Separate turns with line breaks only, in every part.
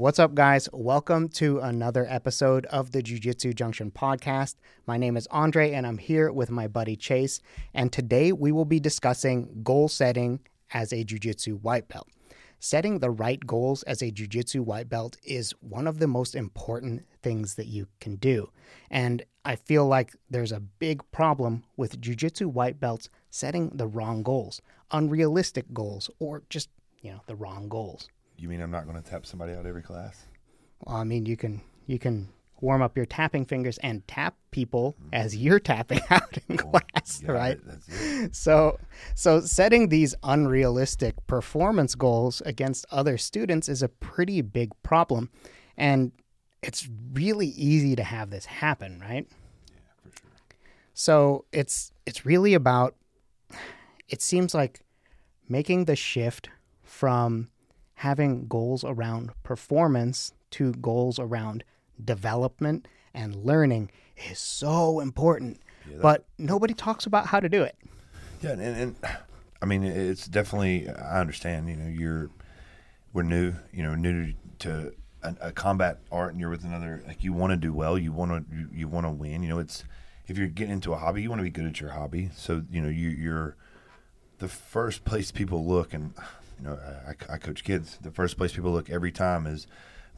What's up, guys? Welcome to another episode of the Jiu Jitsu Junction podcast. My name is Andre, and I'm here with my buddy Chase. And today we will be discussing goal setting as a Jiu Jitsu white belt. Setting the right goals as a Jiu Jitsu white belt is one of the most important things that you can do. And I feel like there's a big problem with Jiu Jitsu white belts setting the wrong goals, unrealistic goals, or just, you know, the wrong goals.
You mean I'm not going to tap somebody out every class?
Well, I mean, you can you can warm up your tapping fingers and tap people mm-hmm. as you're tapping out in oh, class,
Yeah,
right?
That's it.
So, so setting these unrealistic performance goals against other students is a pretty big problem, and it's really easy to have this happen, right?
Yeah, for sure.
So it's it's really about. It seems like making the shift from having goals around performance to goals around development and learning is so important.
Yeah, that-
but nobody talks about how to do it.
Yeah, and, and I mean, it's definitely. I understand. You know, you're we're new. You know, new to a, a combat art, and you're with another. Like you want to do well. You want to. You, you want to win. You know, it's if you're getting into a hobby, you want to be good at your hobby. So you know, you, you're the first place people look, and you know, I, I coach kids. The first place people look every time is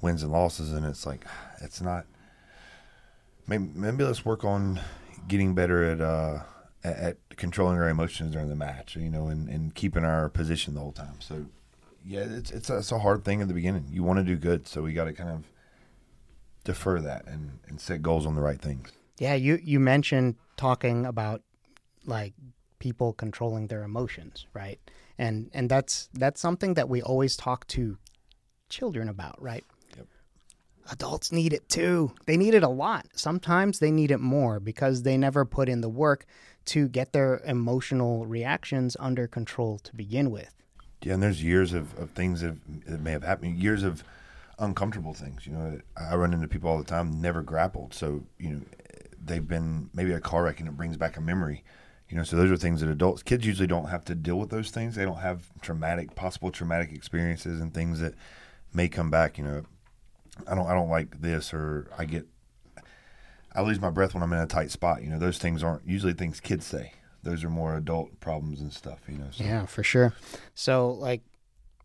wins and losses, and it's like it's not. Maybe, maybe let's work on getting better at uh, at, controlling our emotions during the match, you know, and, and keeping our position the whole time. So, yeah, it's it's a, it's a hard thing at the beginning. You want to do good, so we got to kind of defer that and, and set goals on the right things.
Yeah, you you mentioned talking about like people controlling their emotions, right? And and that's that's something that we always talk to children about, right?
Yep.
Adults need it too. They need it a lot. Sometimes they need it more because they never put in the work to get their emotional reactions under control to begin with.
Yeah, and there's years of, of things that, that may have happened, years of uncomfortable things. You know, I run into people all the time never grappled, so you know they've been maybe a car wreck and it brings back a memory. You know, so those are things that adults, kids usually don't have to deal with those things. They don't have traumatic, possible traumatic experiences and things that may come back. You know, I don't, I don't like this, or I get, I lose my breath when I'm in a tight spot. You know, those things aren't usually things kids say. Those are more adult problems and stuff. You know, so.
Yeah, for sure. So, like,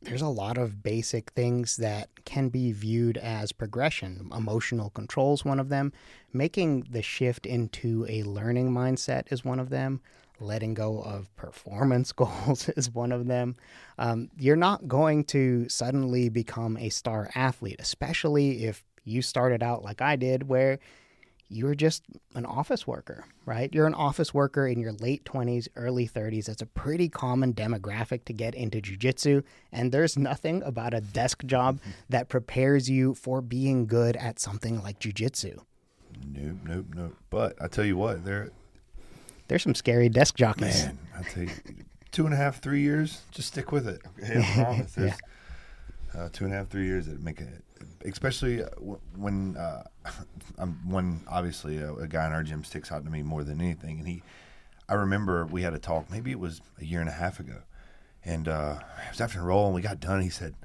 there's a lot of basic things that can be viewed as progression. Emotional control is one of them. Making the shift into a learning mindset is one of them. Letting go of performance goals is one of them. Um, you're not going to suddenly become a star athlete, especially if you started out like I did, where you're just an office worker, right? You're an office worker in your late 20s, early 30s. That's a pretty common demographic to get into jujitsu. And there's nothing about a desk job that prepares you for being good at something like jujitsu.
Nope, nope, nope. But I tell you what, there,
There's some scary desk jockeys.
man, I tell you, two and a half, three years, just stick with it. Okay, I promise. There's, uh, two and a half, three years that make it, especially uh, when uh, I'm when obviously a, a guy in our gym sticks out to me more than anything, and he, I remember we had a talk, maybe it was a year and a half ago, and uh, it was after a roll, and we got done. He said,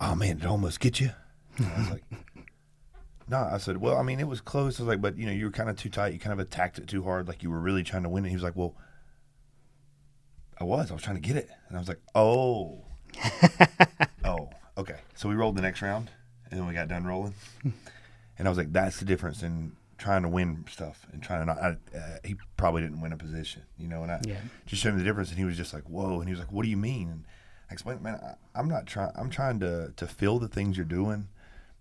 "Oh man, did it almost get you?" And I was like. No, I said, well, I mean, it was close. I was like, but you know, you were kind of too tight. You kind of attacked it too hard, like you were really trying to win it. He was like, well, I was. I was trying to get it, and I was like, oh, oh, okay. So we rolled the next round, and then we got done rolling, and I was like, that's the difference in trying to win stuff and trying to not. I, uh, he probably didn't win a position, you know, and I
Yeah.
just showed him the difference, and he was just like, whoa, and he was like, what do you mean? And I explained, man, I, I'm not trying. I'm trying to to feel the things you're doing.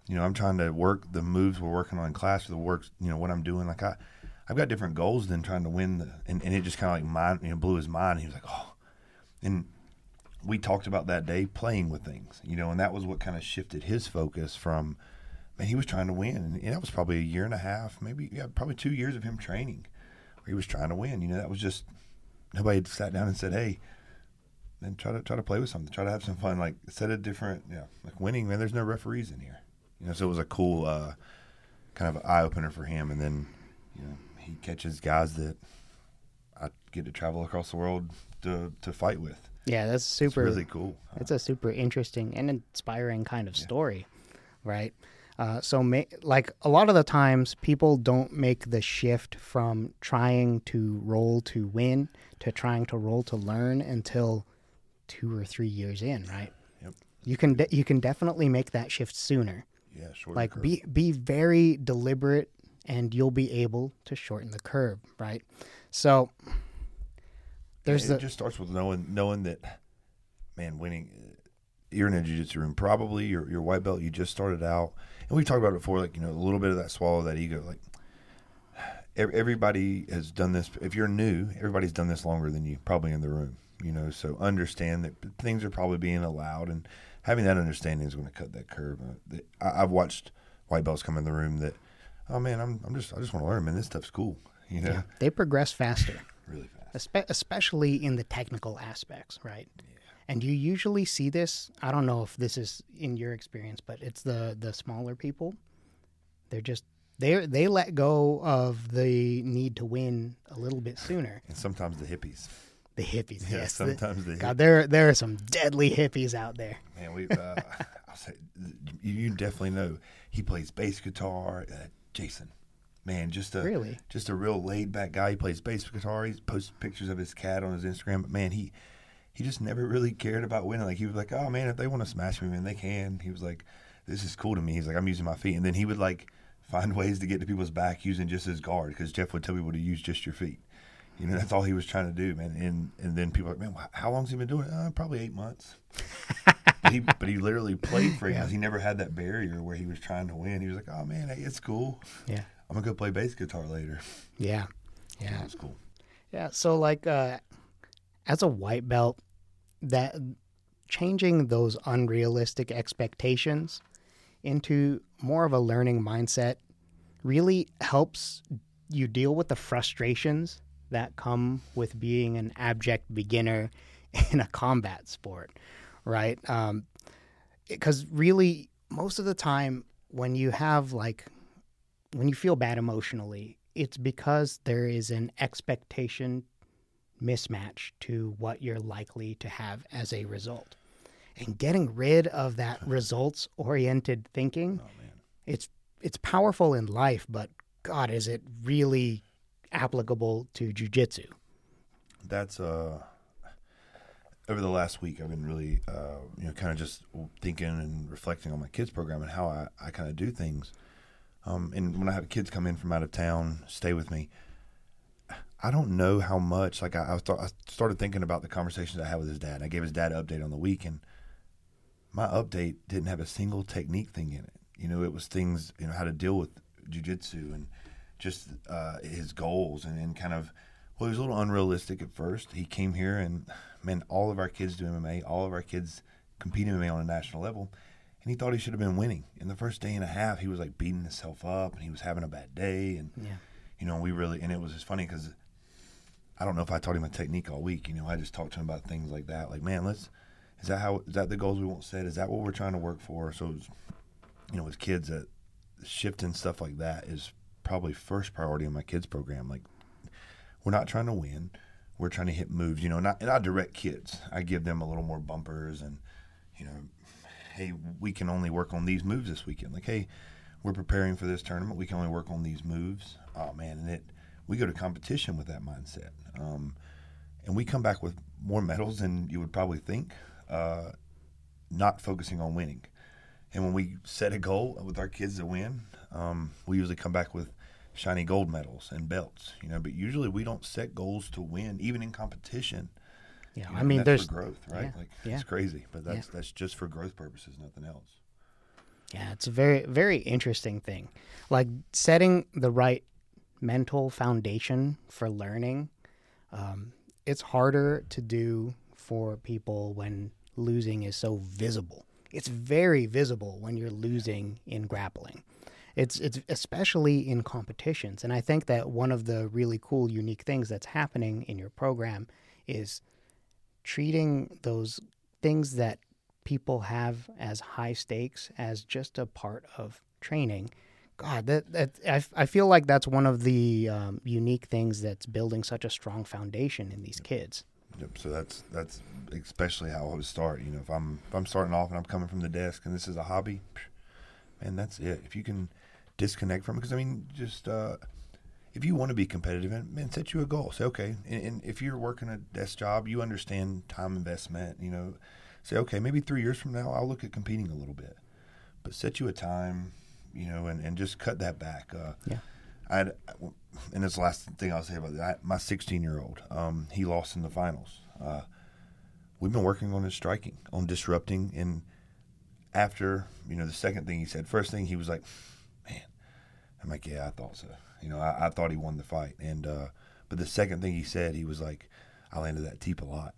You know, I'm trying to work the moves we're working on in class, or the works. you know, what I'm doing. Like I, I've got different goals than trying to win the, and, and it just kind of like mind, you know, blew his mind. He was like, oh, and we talked about that day playing with things, you know, and that was what kind of shifted his focus from, man, he was trying to win, and, that was probably a year and a half, maybe, yeah, probably two years of him training, where he was trying to win. You know, that was just nobody had sat down and said, hey, then try to try to play with something, try to have some fun, like set a different, yeah, like winning. Man, there's no referees in here, you know. So it was a cool uh, kind of eye opener for him, and then you know he catches guys that I get to travel across the world to to fight with.
Yeah, that's
It's
super.
really cool.
It's a super interesting and inspiring kind of story. right? Uh, so, ma- like a lot of the times, people don't make the shift from trying to roll to win to trying to roll to learn until two or three years in, right?
Yep.
You can de- you can definitely make that shift sooner.
Yeah, short
Like be be very deliberate, and you'll be able to shorten the curve, right? So there's
it
the
just starts with knowing knowing that, man, winning. You're in a jiu-jitsu room, probably your your white belt. You just started out, and we've talked about it before. Like you know, a little bit of that swallow that ego. Like everybody has done this. If you're new, everybody's done this longer than you, probably in the room. You know, so understand that things are probably being allowed, and having that understanding is going to cut that curve. Uh, I, I've watched white belts come in the room that, oh man, I'm I'm just I just want to learn, man. This stuff's cool. You know,
yeah, they progress faster.
really fast.
Espe- especially in the technical aspects, right? And you usually see this. I don't know if this is in your experience, but it's the the smaller people. They're just they they let go of the need to win a little bit sooner.
And sometimes the hippies.
The hippies,
Yeah,
yes. the-
sometimes the
God, there there are some deadly hippies out there.
Man, we. Uh, I'll say you, you definitely know he plays bass guitar. Uh, Jason, man, just a
Really?
just a real laid back guy. He plays bass guitar. He posts pictures of his cat on his Instagram. But man, he he just never really cared about winning. Like he was like, oh man, if they want to smash me, man, they can. He was like, this is cool to me. He's like, I'm using my feet, and then he would like find ways to get to people's back using just his guard because Jeff would tell people to use just your feet. You know, that's all he was trying to do, man. And and then people are like, man, how long's he been doing it? Uh, probably eight months. but, he, but he literally played for him. He never had that barrier where he was trying to win. He was like, oh man, hey, it's cool.
Yeah,
I'm gonna go play bass guitar later.
yeah, yeah.
that's cool.
Yeah, so like uh as a white belt that changing those unrealistic expectations into more of a learning mindset really helps you deal with the frustrations that come with being an abject beginner in a combat sport, right? Um because really most of the time when you have like when you feel bad emotionally, it's because there is an expectation mismatch to what you're likely to have as a result. And getting rid of that results oriented thinking,
oh,
it's it's powerful in life, but God, is it really applicable to jujitsu?
That's uh over the last week I've been really uh you know kind of just thinking and reflecting on my kids program and how I, I kind of do things. Um and when I have kids come in from out of town, stay with me. I don't know how much like I, I, start, I started thinking about the conversations I had with his dad. I gave his dad an update on the week and my update didn't have a single technique thing in it. You know, it was things, you know, how to deal with jujitsu and just uh, his goals and, and kind of, well, he was a little unrealistic at first. He came here and, man, all of our kids do MMA, all of our kids compete in MMA on a national level. And he thought he should have been winning. In the first day and a half, he was like beating himself up and he was having a bad day. And,
Yeah.
you know, we really, and it was just funny because I don't know if I taught him a technique all week. You know, I just talked to him about things like that. Like, man, let's, is that how, is that the goals we want set? Is that what we're trying to work for? So, was, you know, with kids that shifting stuff like that is probably first priority in my kids program. Like, we're not trying to win. We're trying to hit moves, you know, not, and I direct kids. I give them a little more bumpers and, you know, hey, we can only work on these moves this weekend. Like, hey, we're preparing for this tournament. We can only work on these moves. Oh man, and it we go to competition with that mindset, um, and we come back with more medals than you would probably think. Uh, not focusing on winning, and when we set a goal with our kids to win, um, we usually come back with shiny gold medals and belts. You know, but usually we don't set goals to win, even in competition.
Yeah.
You know,
I mean there's
growth, right?
yeah,
Like
yeah.
it's crazy, but that's that's just for growth purposes, nothing else.
Yeah, it's a very, very interesting thing. Like setting the right mental foundation for learning, um, it's harder to do for people when losing is so visible. It's very visible when you're losing in grappling. It's it's especially in competitions, and I think that one of the really cool, unique things that's happening in your program is treating those things that people have as high stakes as just a part of training. God, that that I, I feel like that's one of the um, unique things that's building such a strong foundation in these kids.
Yep. So that's that's especially how I would start. You know, if I'm if I'm starting off and I'm coming from the desk and this is a hobby, and that's it. If you can disconnect from it, because I mean, just uh, if you want to be competitive, and man, set you a goal. Say okay, and, and if you're working a desk job, you understand time investment. You know, say okay, maybe three years from now, I'll look at competing a little bit, but set you a time, you know, and, and just cut that back. Uh,
Yeah.
I and this last thing I'll say about that. I, my 16 year old, um, he lost in the finals. Uh, we've been working on his striking, on disrupting, and after you know the second thing he said, first thing he was like, "Man," I'm like, "Yeah, I thought so." You know, I, I thought he won the fight, and uh, but the second thing he said, he was like, "I landed that teep a lot."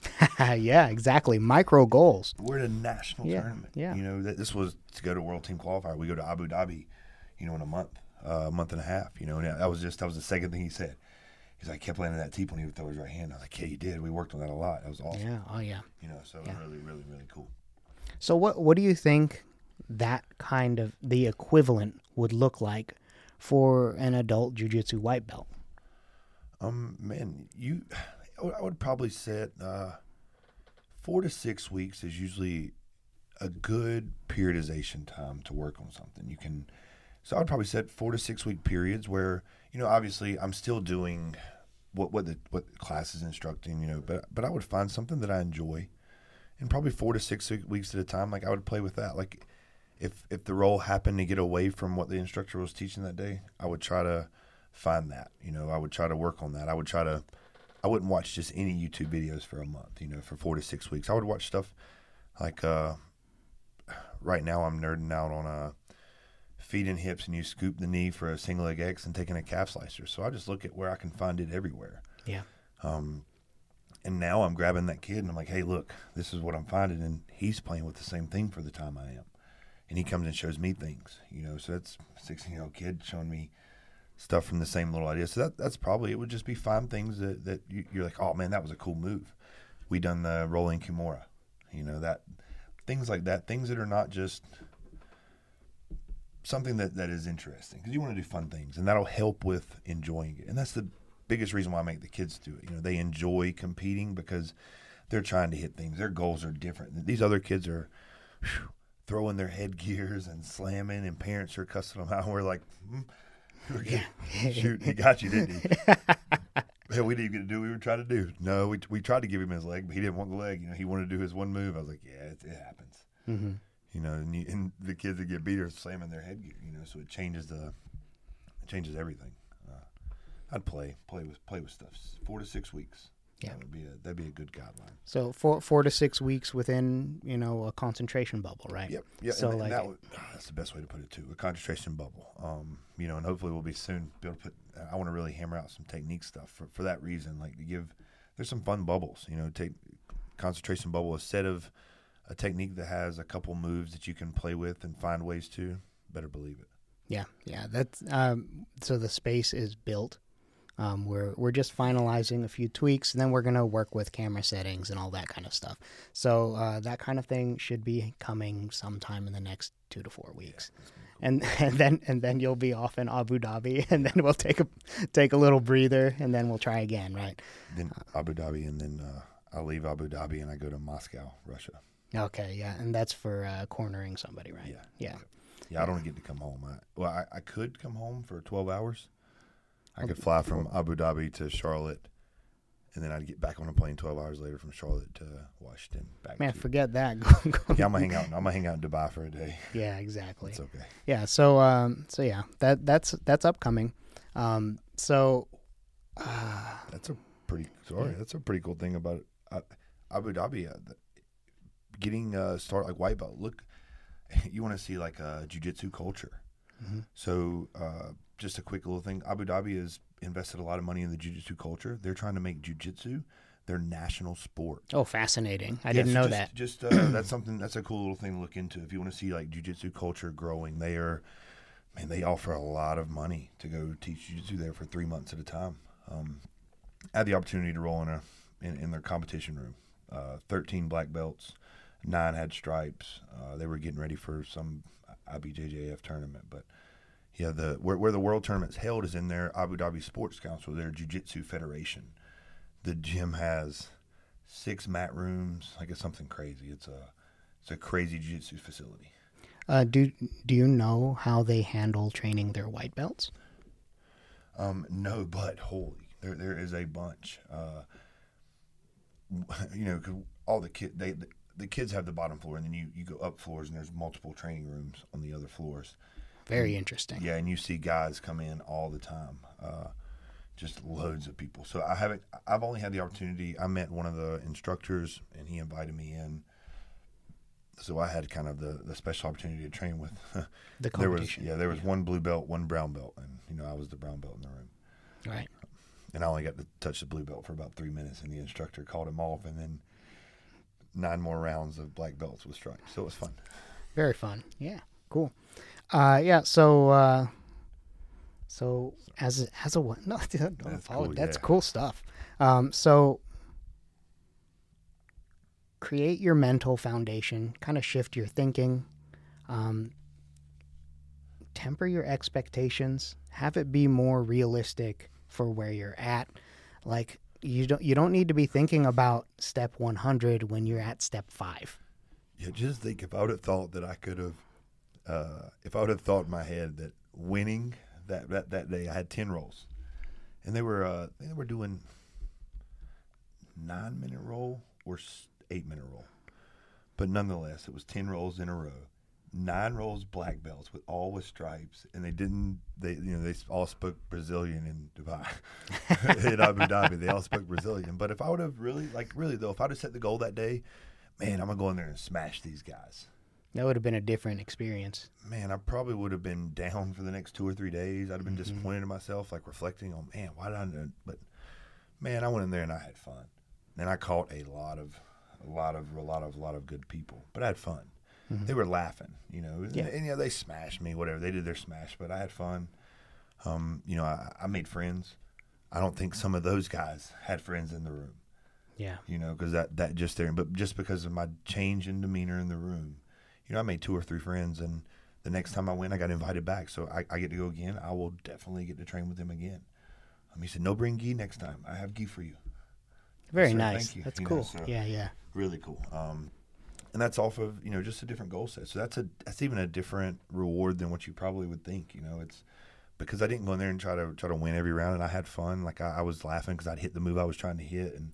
yeah, exactly. Micro goals.
We're at a national
Yeah,
tournament.
yeah.
You know, that this was to go to World Team Qualifier. We go to Abu Dhabi, you know, in a month, uh, a month and a half. You know, and that was just that was the second thing he said. He's like, I kept landing that teep when he would throw his right hand. I was like, Yeah, you did. We worked on that a lot. That was awesome.
Yeah. Oh yeah.
You know, so
Yeah.
really, really, really cool.
So what what do you think that kind of the equivalent would look like for an adult jujitsu white belt?
Um, man, you, I would- probably set uh, four to six weeks is usually a good periodization time to work on something. You can, so I'd probably set four to six week periods where you know obviously I'm still doing what what the what class is instructing, you know, but but I would find something that I enjoy, and probably four to six weeks at a time. Like I would play with that. Like if if the roll happened to get away from what the instructor was teaching that day, I would try to find that. You know, I would try to work on that. I would try to. I wouldn't watch just any YouTube videos for a month. You know, for four to six weeks. I would watch stuff like uh, right now. I'm nerding out on uh, feet and hips, and you scoop the knee for a single leg X and taking a calf slicer. So I just look at where I can find it everywhere.
Yeah.
Um, and now I'm grabbing that kid and I'm like, hey, look, this is what I'm finding. And he's playing with the same thing for the time I am. And he comes and shows me things, you know. So that's 16 year old kid showing me stuff from the same little idea. So that, that's probably, it would just be find things that, that you, you're like, oh man, that was a cool move. We done the rolling Kimura, you know, that things like that, things that are not just something that, that is interesting because you want to do fun things and that'll help with enjoying it. And that's the biggest reason why I make the kids do it. You know, they enjoy competing because they're trying to hit things. Their goals are different. These other kids are whew, throwing their headgears and slamming, and parents are cussing them out. We're like, hmm, we're shoot, he got you, didn't he? Yeah, we didn't get to do what we were trying to do. No, we, we tried to give him his leg, but he didn't want the leg. You know, he wanted to do his one move. I was like, yeah, it, it happens.
Mm-hmm.
You know, and, you, and the kids that get beat are slamming their headgear. You know, so it changes the, it changes everything. Uh, I'd play, play with, play with stuff. Four to six weeks.
Yeah.
that would be a that'd be a good guideline.
So four four to six weeks within you know a concentration bubble, right?
Yep. Yeah.
So,
and,
like-
and that would, ah, that's the best way to put it too. A concentration bubble. Um, you know, and hopefully we'll be soon be able to put. I want to really hammer out some technique stuff for for that reason. Like to give, there's some fun bubbles. You know, take concentration bubble a set of a technique that has a couple moves that you can play with and find ways to. Better believe it.
Yeah, yeah. That's um, so the space is built. Um, we're we're just finalizing a few tweaks, and then we're gonna work with camera settings and all that kind of stuff. So uh, that kind of thing should be coming sometime in the next two to four weeks, and and then and then you'll be off in Abu Dhabi, and then we'll take a take a little breather, and then we'll try again, right?
Then Abu Dhabi, and then uh, I'll leave Abu Dhabi and I go to Moscow, Russia.
Okay, yeah, and that's for uh, cornering somebody, right?
Yeah.
yeah.
Yeah, I don't get to come home. I, well, I, I could come home for 12 hours. I could fly from Abu Dhabi to Charlotte, and then I'd get back on a plane 12 hours later from Charlotte to Washington. Back
Man,
to,
forget that.
yeah, I'm gonna hang out. I'm gonna hang out in Dubai for a day.
yeah, exactly.
It's okay.
Yeah. So um, so yeah, that that's that's upcoming. Um, so uh,
That's a pretty sorry. That's a pretty cool thing about uh, Abu Dhabi. Uh, the, getting uh, start like white belt. Look, you want to see like a jujitsu culture.
Mhm.
So uh, just a quick little thing. Abu Dhabi has invested a lot of money in the jujitsu culture. They're trying to make jujitsu their national sport.
oh, fascinating. I didn't know
just,
that.
Just uh, that's something. That's a cool little thing to look into if you want to see like jujitsu culture growing. They are, man, they offer a lot of money to go teach jujitsu there for three months at a time. Um, I had the opportunity to roll in a in, in their competition room. Uh, Thirteen black belts, nine had stripes. Uh, they were getting ready for some IBJJF tournament, but yeah, the where, where the world tournament's held is in their Abu Dhabi Sports Council, their jiu-jitsu federation. The gym has six mat rooms. Like it's something crazy. It's a it's a crazy jiu-jitsu facility.
Uh, do do you know how they handle training their white belts?
Um, no, but holy, there there is a bunch. Uh, you know, all the kid they the, the kids have the bottom floor, and then you you go up floors, and there's multiple training rooms on the other floors.
Very interesting.
Yeah, and you see guys come in all the time. Uh, just loads of people. So I haven't. I've only had the opportunity. I met one of the instructors, and he invited me in. So I had kind of the, the special opportunity to train with.
The
there was
competition.
yeah, there was one blue belt, one brown belt, and you know I was the brown belt in the room,
Right.
and I only got to touch the blue belt for about three minutes, and the instructor called him off, and then nine more rounds of black belts with stripes. So it was fun.
Very fun. Yeah. Cool. Uh, yeah. So, uh, so as a, as a what? No, don't
That's
follow.
cool,
That's
yeah.
cool stuff. Um, so create your mental foundation. Kind of shift your thinking. Um, temper your expectations. Have it be more realistic for where you're at. Like you don't you don't need to be thinking about step 100 when you're at step five.
Yeah, just think if I would have thought that I could have, uh, if I would have thought in my head that winning that that, that day, I had ten rolls, and they were uh, they were doing nine minute roll or eight minute roll, but nonetheless, it was ten rolls in a row, nine rolls black belts with all with stripes, and they didn't they you know they all spoke Brazilian in Dubai, in Abu Dhabi, they all spoke Brazilian. But if I would have really like really though, if I'd have set the goal that day man, I'm gonna go in there and smash these guys.
That would have been a different experience.
Man, I probably would have been down for the next two or three days. I'd have been
Mm-hmm.
disappointed in myself, like reflecting on, man, why did I? do-" But man, I went in there and I had fun, and I caught a lot of, a lot of, a lot of, a lot of good people. But I had fun. They were laughing, you know,
Mm-hmm. Yeah.
and, yeah, they smashed me, whatever. They did their smash, but I had fun. Um, you know, I, I made friends. I don't think some of those guys had friends in the room
Yeah.
you know, because that that just there. But just because of my change in demeanor in the room, you know, I made two or three friends, and the next time I went, I got invited back, so I, I get to go again. I will definitely get to train with them again. Um, he said, "No, bring gi next time. I have gi for you."
Very
sir,
nice.
thank you.
That's
You know,
cool.
so-
yeah, yeah.
Really cool. Um, and that's off of you know just a different goal set. So that's a that's even a different reward than what you probably would think. You know, it's because I didn't go in there and try to try to win every round, and I had fun. Like I, I was laughing because I'd hit the move I was trying to hit, and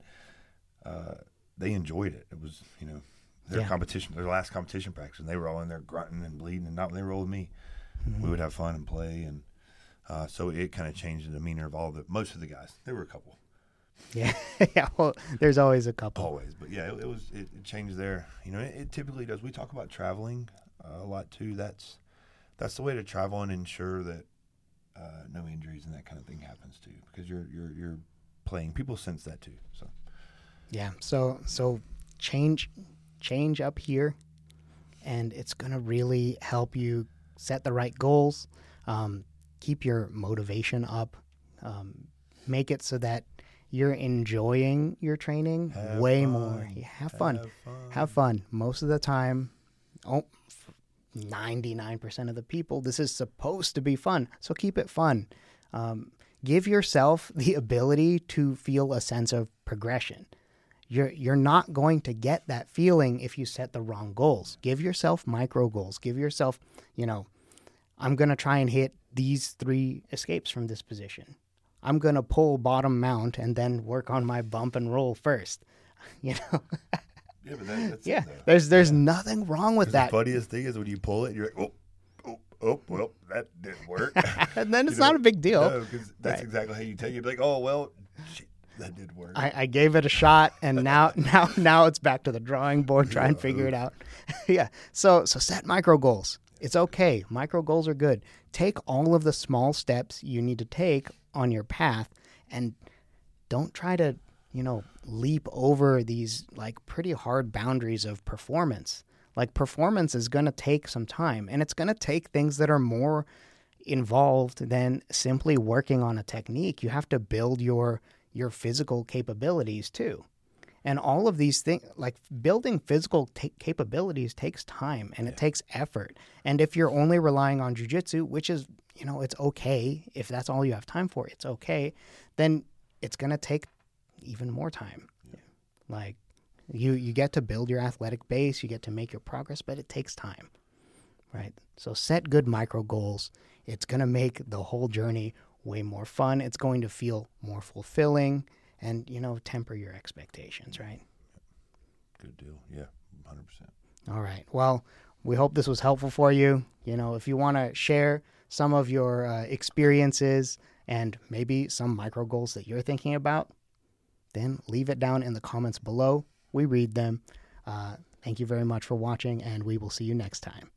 uh, they enjoyed it. It was you know their
Yeah.
competition, their last competition practice, and they were all in there grunting and bleeding, and not when they were with me.
Mm-hmm.
We would have fun and play, and uh, so it kind of changed the demeanor of all the most of the guys. There were a couple.
Yeah. yeah. Well, there's always a couple.
always but yeah it, it was it, it changed there you know it, it typically does we talk about traveling uh, a lot too that's that's the way to travel and ensure that uh, no injuries and that kind of thing happens too because you're you're you're playing people sense that too so
Yeah. So so change change up here, and it's gonna really help you set the right goals, um, keep your motivation up, um, make it so that you're enjoying your training
Have
way
fun.
more. Yeah, have fun.
Have fun.
Have fun. Most of the time, oh, 99% of the people, this is supposed to be fun. So keep it fun. Um, give yourself the ability to feel a sense of progression. You're, you're not going to get that feeling if you set the wrong goals. Give yourself micro goals. Give yourself, you know, I'm going to try and hit these three escapes from this position. I'm going to pull bottom mount and then work on my bump and roll first. You know?
yeah but that, that's
Yeah,
it,
there's there's nothing wrong with that.
the funniest thing is when you pull it you're like oh oh oh well that didn't work
and then it's
You know,
not a big deal.
no because that's
Right.
exactly how you tell you like oh well shit, that did work
I, I gave it a shot, and now now now it's back to the drawing board, try and figure it out. yeah. So so set micro goals. It's okay. Micro goals are good. Take all of the small steps you need to take on your path, and don't try to you know leap over these like pretty hard boundaries of performance. Like performance is going to take some time, and it's going to take things that are more involved than simply working on a technique. You have to build your your physical capabilities too. And all of these things, like building physical ta capabilities, takes time and it takes effort. And if you're only relying on jujitsu, which is, you know, it's okay if that's all you have time for, it's okay, then it's going to take even more time. Like you, you get to build your athletic base, you get to make your progress, but it takes time. Right. So set good micro goals. It's going to make the whole journey way more fun. It's going to feel more fulfilling and, you know, temper your expectations, right?
Good deal. Yeah, 100%.
All right. Well, we hope this was helpful for you. You know, if you want to share some of your uh, experiences and maybe some micro goals that you're thinking about, then leave it down in the comments below. We read them. Uh, thank you very much for watching, and we will see you next time.